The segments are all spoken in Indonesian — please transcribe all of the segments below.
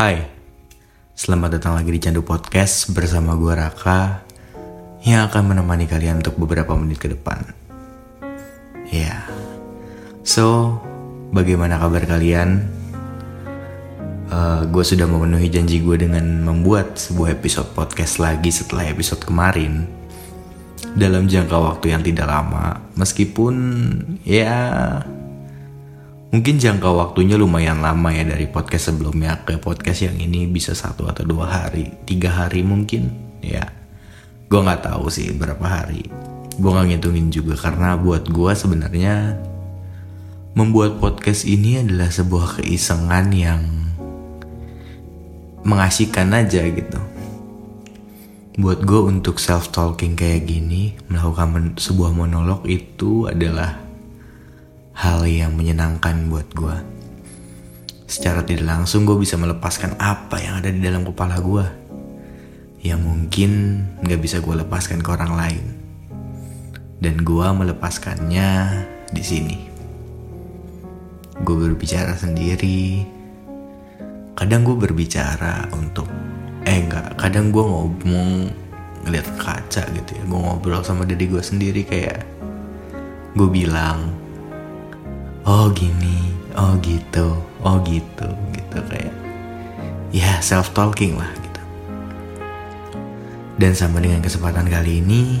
Hai, selamat datang lagi di Candu Podcast bersama gue Raka yang akan menemani kalian untuk beberapa menit ke depan. Ya, so bagaimana kabar kalian? Uh, gue sudah memenuhi janji gue dengan membuat sebuah episode podcast lagi setelah episode kemarin dalam jangka waktu yang tidak lama, meskipun ya Mungkin jangka waktunya lumayan lama ya dari podcast sebelumnya ke podcast yang ini bisa satu atau dua hari, tiga hari mungkin ya. Gue nggak tahu sih berapa hari. Gue nggak ngitungin juga karena buat gue sebenarnya membuat podcast ini adalah sebuah keisengan yang mengasihkan aja gitu. Buat gue untuk self talking kayak gini, melakukan sebuah monolog itu adalah hal yang menyenangkan buat gue. Secara tidak langsung gue bisa melepaskan apa yang ada di dalam kepala gue. Yang mungkin gak bisa gue lepaskan ke orang lain. Dan gue melepaskannya di sini. Gue berbicara sendiri. Kadang gue berbicara untuk eh enggak, kadang gue ngomong ngeliat kaca gitu ya. Gue ngobrol sama diri gue sendiri kayak gue bilang oh gini. Oh gitu. Oh gitu. Gitu kayak ya self talking lah gitu. Dan sama dengan kesempatan kali ini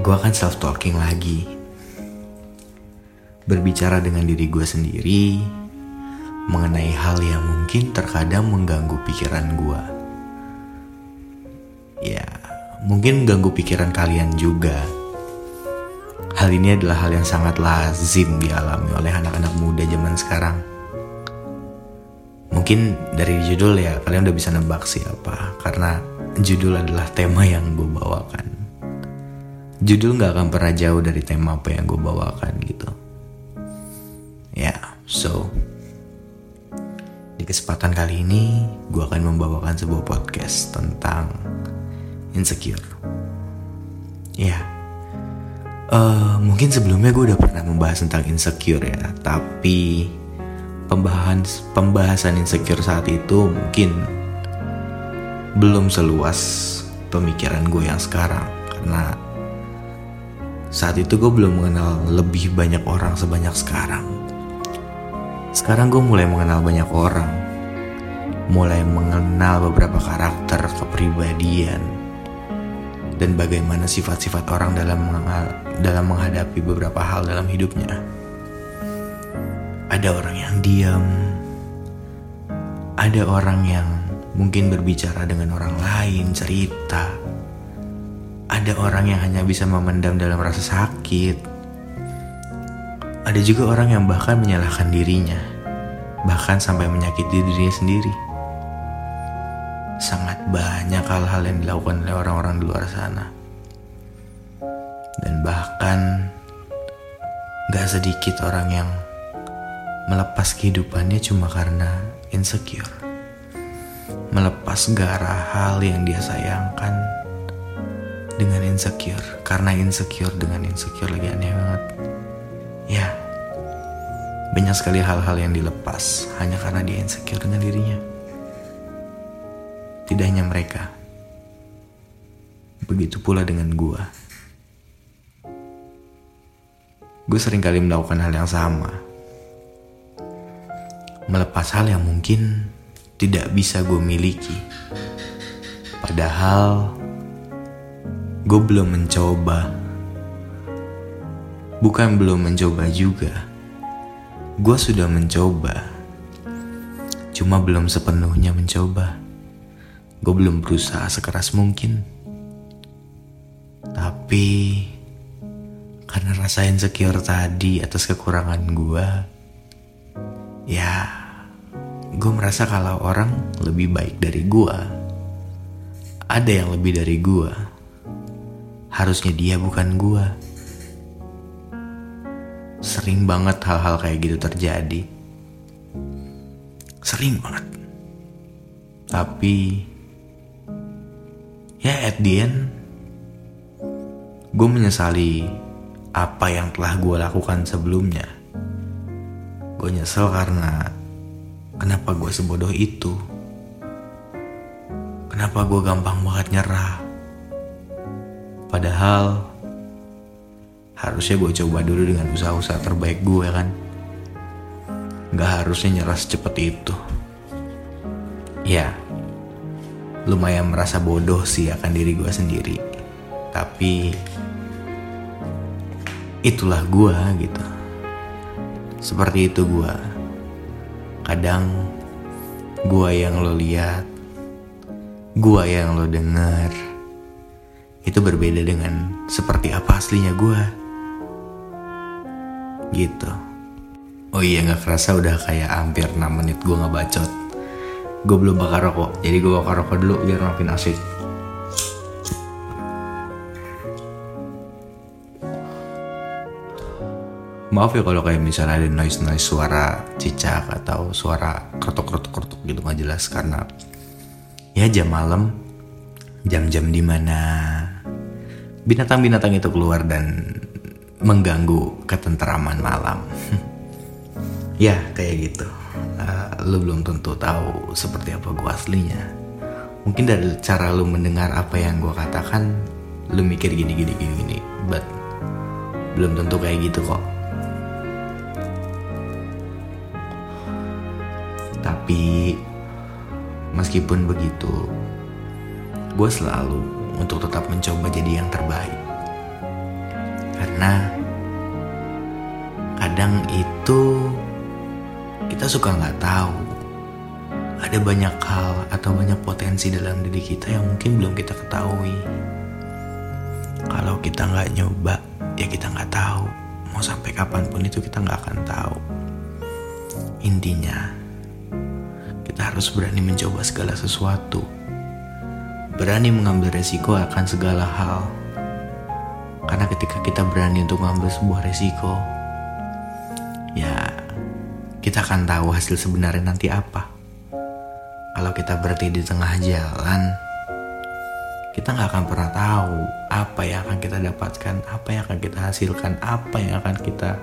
gue akan self talking lagi. Berbicara dengan diri gue sendiri mengenai hal yang mungkin terkadang mengganggu pikiran gue ya mungkin ganggu pikiran kalian juga Hal ini adalah hal yang sangat lazim dialami oleh anak-anak muda zaman sekarang. Mungkin dari judul ya kalian udah bisa nebak siapa karena judul adalah tema yang gue bawakan. Judul gak akan pernah jauh dari tema apa yang gue bawakan gitu. Ya, yeah, so di kesempatan kali ini gue akan membawakan sebuah podcast tentang insecure. Ya, yeah, Uh, mungkin sebelumnya gue udah pernah membahas tentang insecure ya, tapi pembahasan pembahasan insecure saat itu mungkin belum seluas pemikiran gue yang sekarang karena saat itu gue belum mengenal lebih banyak orang sebanyak sekarang. Sekarang gue mulai mengenal banyak orang, mulai mengenal beberapa karakter kepribadian, dan bagaimana sifat-sifat orang dalam dalam menghadapi beberapa hal dalam hidupnya. Ada orang yang diam, ada orang yang mungkin berbicara dengan orang lain, cerita. Ada orang yang hanya bisa memendam dalam rasa sakit. Ada juga orang yang bahkan menyalahkan dirinya, bahkan sampai menyakiti dirinya sendiri sangat banyak hal-hal yang dilakukan oleh orang-orang di luar sana. Dan bahkan gak sedikit orang yang melepas kehidupannya cuma karena insecure. Melepas gara hal yang dia sayangkan dengan insecure. Karena insecure dengan insecure lagi aneh banget. Ya, banyak sekali hal-hal yang dilepas hanya karena dia insecure dengan dirinya. Tidak hanya mereka. Begitu pula dengan gua. Gue sering kali melakukan hal yang sama. Melepas hal yang mungkin tidak bisa gue miliki. Padahal gue belum mencoba. Bukan belum mencoba juga. Gue sudah mencoba. Cuma belum sepenuhnya mencoba. Gue belum berusaha sekeras mungkin. Tapi karena rasa insecure tadi atas kekurangan gue, ya gue merasa kalau orang lebih baik dari gue. Ada yang lebih dari gue. Harusnya dia bukan gue. Sering banget hal-hal kayak gitu terjadi. Sering banget. Tapi ya at the end gue menyesali apa yang telah gue lakukan sebelumnya. Gue nyesel karena kenapa gue sebodoh itu? Kenapa gue gampang banget nyerah? Padahal harusnya gue coba dulu dengan usaha-usaha terbaik gue kan? Gak harusnya nyerah secepat itu. Ya Lumayan merasa bodoh sih akan diri gue sendiri. Tapi Itulah gue gitu. Seperti itu gue Kadang Gue yang lo lihat Gue yang lo denger Itu berbeda dengan Seperti apa aslinya gue Gitu. Oh iya gak kerasa udah kayak hampir 6 menit gue bacot Gue belum bakar rokok Jadi gue bakar rokok dulu biar makin asik Maaf ya kalau kayak misalnya ada noise-noise suara cicak atau suara kerutuk-kerutuk-kerutuk gitu gak jelas karena ya jam malam jam-jam di mana binatang-binatang itu keluar dan mengganggu ketenteraman malam. ya kayak gitu uh, lu belum tentu tahu seperti apa gue aslinya. Mungkin dari cara lu mendengar apa yang gue katakan lu mikir gini gini gini gini. But belum tentu kayak gitu kok. Tapi meskipun begitu gue selalu untuk tetap mencoba jadi yang terbaik. Karena kadang itu suka nggak tahu ada banyak hal atau banyak potensi dalam diri kita yang mungkin belum kita ketahui. Kalau kita nggak nyoba, ya kita nggak tahu. Mau sampai kapan pun itu kita nggak akan tahu. Intinya, kita harus berani mencoba segala sesuatu. Berani mengambil resiko akan segala hal. Karena ketika kita berani untuk mengambil sebuah resiko, ya kita akan tahu hasil sebenarnya nanti apa. Kalau kita berhenti di tengah jalan, kita nggak akan pernah tahu apa yang akan kita dapatkan, apa yang akan kita hasilkan, apa yang akan kita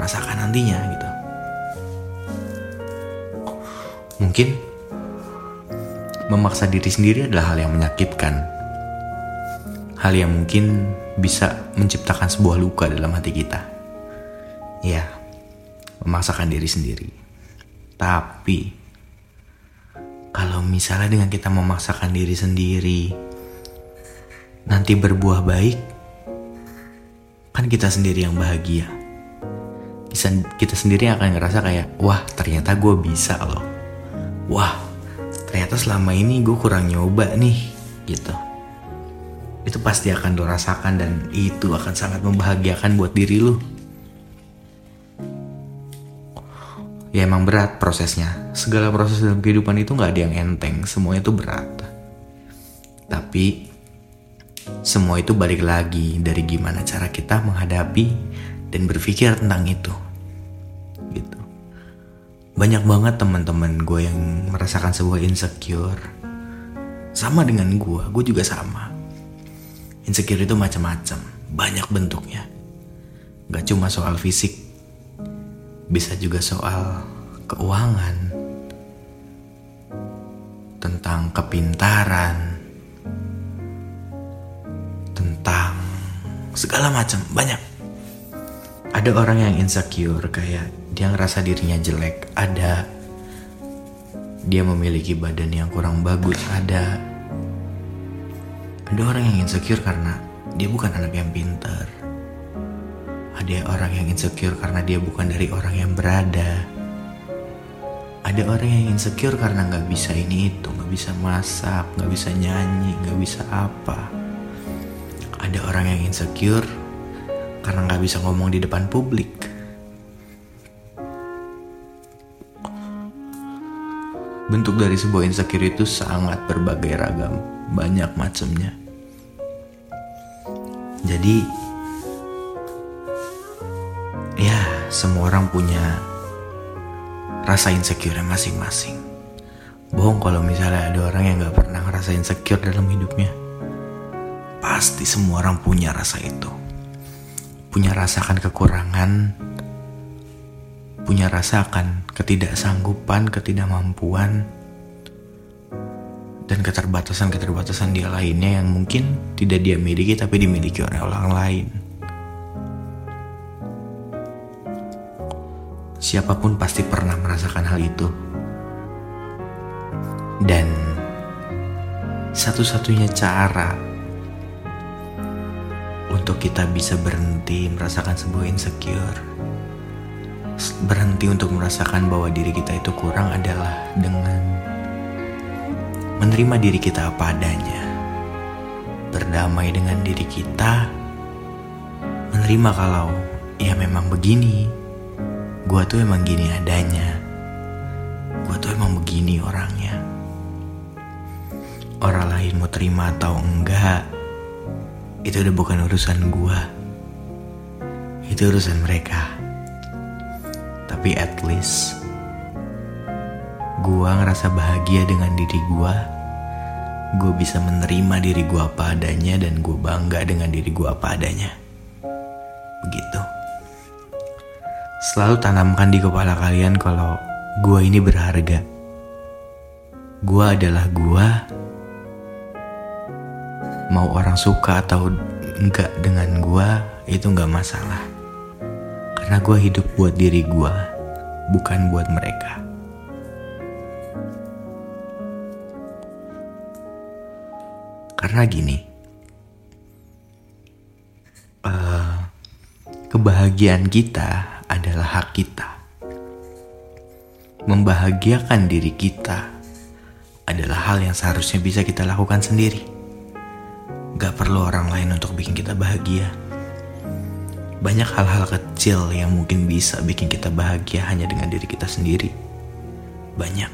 rasakan nantinya gitu. Mungkin memaksa diri sendiri adalah hal yang menyakitkan. Hal yang mungkin bisa menciptakan sebuah luka dalam hati kita. Ya, memaksakan diri sendiri. Tapi kalau misalnya dengan kita memaksakan diri sendiri nanti berbuah baik, kan kita sendiri yang bahagia. Kita, sendiri akan ngerasa kayak, wah ternyata gue bisa loh. Wah, ternyata selama ini gue kurang nyoba nih, gitu. Itu pasti akan lo rasakan dan itu akan sangat membahagiakan buat diri lo. Ya emang berat prosesnya. Segala proses dalam kehidupan itu nggak ada yang enteng, semuanya itu berat. Tapi semua itu balik lagi dari gimana cara kita menghadapi dan berpikir tentang itu. Gitu. Banyak banget teman-teman gue yang merasakan sebuah insecure. Sama dengan gue, gue juga sama. Insecure itu macam-macam, banyak bentuknya. Gak cuma soal fisik, bisa juga soal keuangan, tentang kepintaran, tentang segala macam banyak. Ada orang yang insecure kayak dia ngerasa dirinya jelek, ada. Dia memiliki badan yang kurang bagus, ada. Ada orang yang insecure karena dia bukan anak yang pintar ada orang yang insecure karena dia bukan dari orang yang berada. Ada orang yang insecure karena nggak bisa ini itu, nggak bisa masak, nggak bisa nyanyi, nggak bisa apa. Ada orang yang insecure karena nggak bisa ngomong di depan publik. Bentuk dari sebuah insecure itu sangat berbagai ragam, banyak macamnya. Jadi semua orang punya rasa insecure masing-masing. Bohong kalau misalnya ada orang yang gak pernah ngerasa insecure dalam hidupnya. Pasti semua orang punya rasa itu. Punya rasakan kekurangan, punya punya rasa akan ketidaksanggupan, ketidakmampuan, dan keterbatasan-keterbatasan dia lainnya yang mungkin tidak dia miliki tapi dimiliki oleh orang lain. Siapa pun pasti pernah merasakan hal itu. Dan satu-satunya cara untuk kita bisa berhenti merasakan sebuah insecure, berhenti untuk merasakan bahwa diri kita itu kurang adalah dengan menerima diri kita apa adanya, berdamai dengan diri kita, menerima kalau ya memang begini, gua tuh emang gini adanya, gua tuh emang begini orangnya. Orang lain mau terima atau enggak, itu udah bukan urusan gua, itu urusan mereka. Tapi at least Gua ngerasa bahagia dengan diri gua. Gue bisa menerima diri gua apa adanya dan gue bangga dengan diri gua apa adanya. Begitu. Selalu tanamkan di kepala kalian kalau gua ini berharga. Gua adalah gua. Mau orang suka atau enggak dengan gua itu enggak masalah. Karena gua hidup buat diri gua, bukan buat mereka. Karena gini, uh, kebahagiaan kita adalah hak kita. Membahagiakan diri kita adalah hal yang seharusnya bisa kita lakukan sendiri. Gak perlu orang lain untuk bikin kita bahagia. Banyak hal-hal kecil yang mungkin bisa bikin kita bahagia hanya dengan diri kita sendiri. Banyak.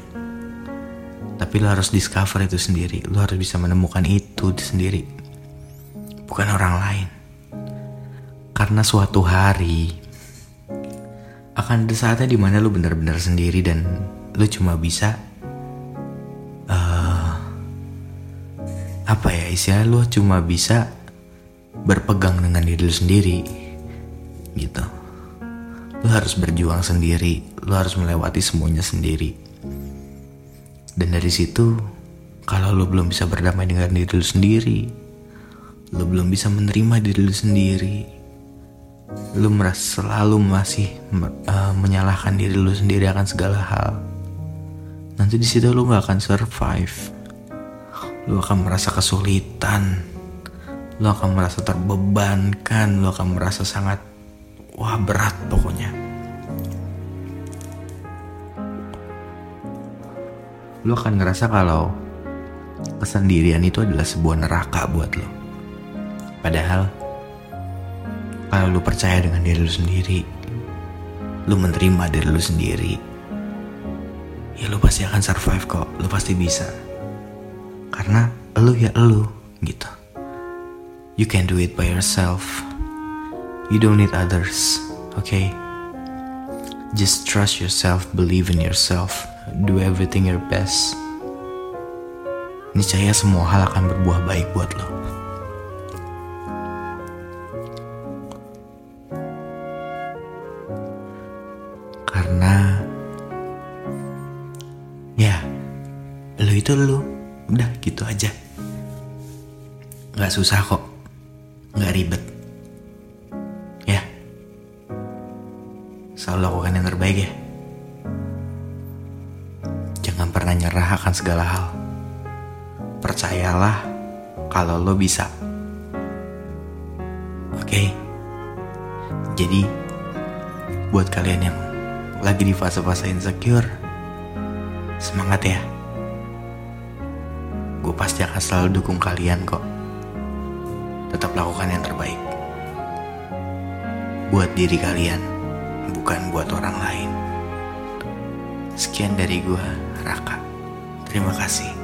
Tapi lo harus discover itu sendiri. Lo harus bisa menemukan itu sendiri. Bukan orang lain. Karena suatu hari akan ada saatnya di mana lo benar-benar sendiri dan lo cuma bisa uh, apa ya istilah lo cuma bisa berpegang dengan diri lo sendiri gitu. Lo harus berjuang sendiri, lo harus melewati semuanya sendiri. Dan dari situ, kalau lo belum bisa berdamai dengan diri lo sendiri, lo belum bisa menerima diri lo sendiri, lo merasa selalu masih uh, menyalahkan diri lo sendiri akan segala hal. Nanti di situ lo gak akan survive. Lo akan merasa kesulitan. Lo akan merasa terbebankan. Lo akan merasa sangat wah berat pokoknya. lu akan ngerasa kalau kesendirian itu adalah sebuah neraka buat lo. Padahal, kalau lu percaya dengan diri lu sendiri, lu menerima diri lu sendiri, ya lu pasti akan survive kok, lu pasti bisa. Karena lu ya lu gitu. You can do it by yourself. You don't need others, okay? Just trust yourself, believe in yourself do everything your best. Niscaya semua hal akan berbuah baik buat lo. Ya lo itu lo udah gitu aja. Gak susah kok, gak ribet. Ya, selalu lakukan yang terbaik ya. Jangan pernah nyerah akan segala hal. Percayalah kalau lo bisa. Oke. Jadi buat kalian yang lagi di fase-fase insecure, semangat ya. Gue pasti akan selalu dukung kalian kok. Tetap lakukan yang terbaik. Buat diri kalian, bukan buat orang lain. Sekian dari gue, Raka. Terima kasih.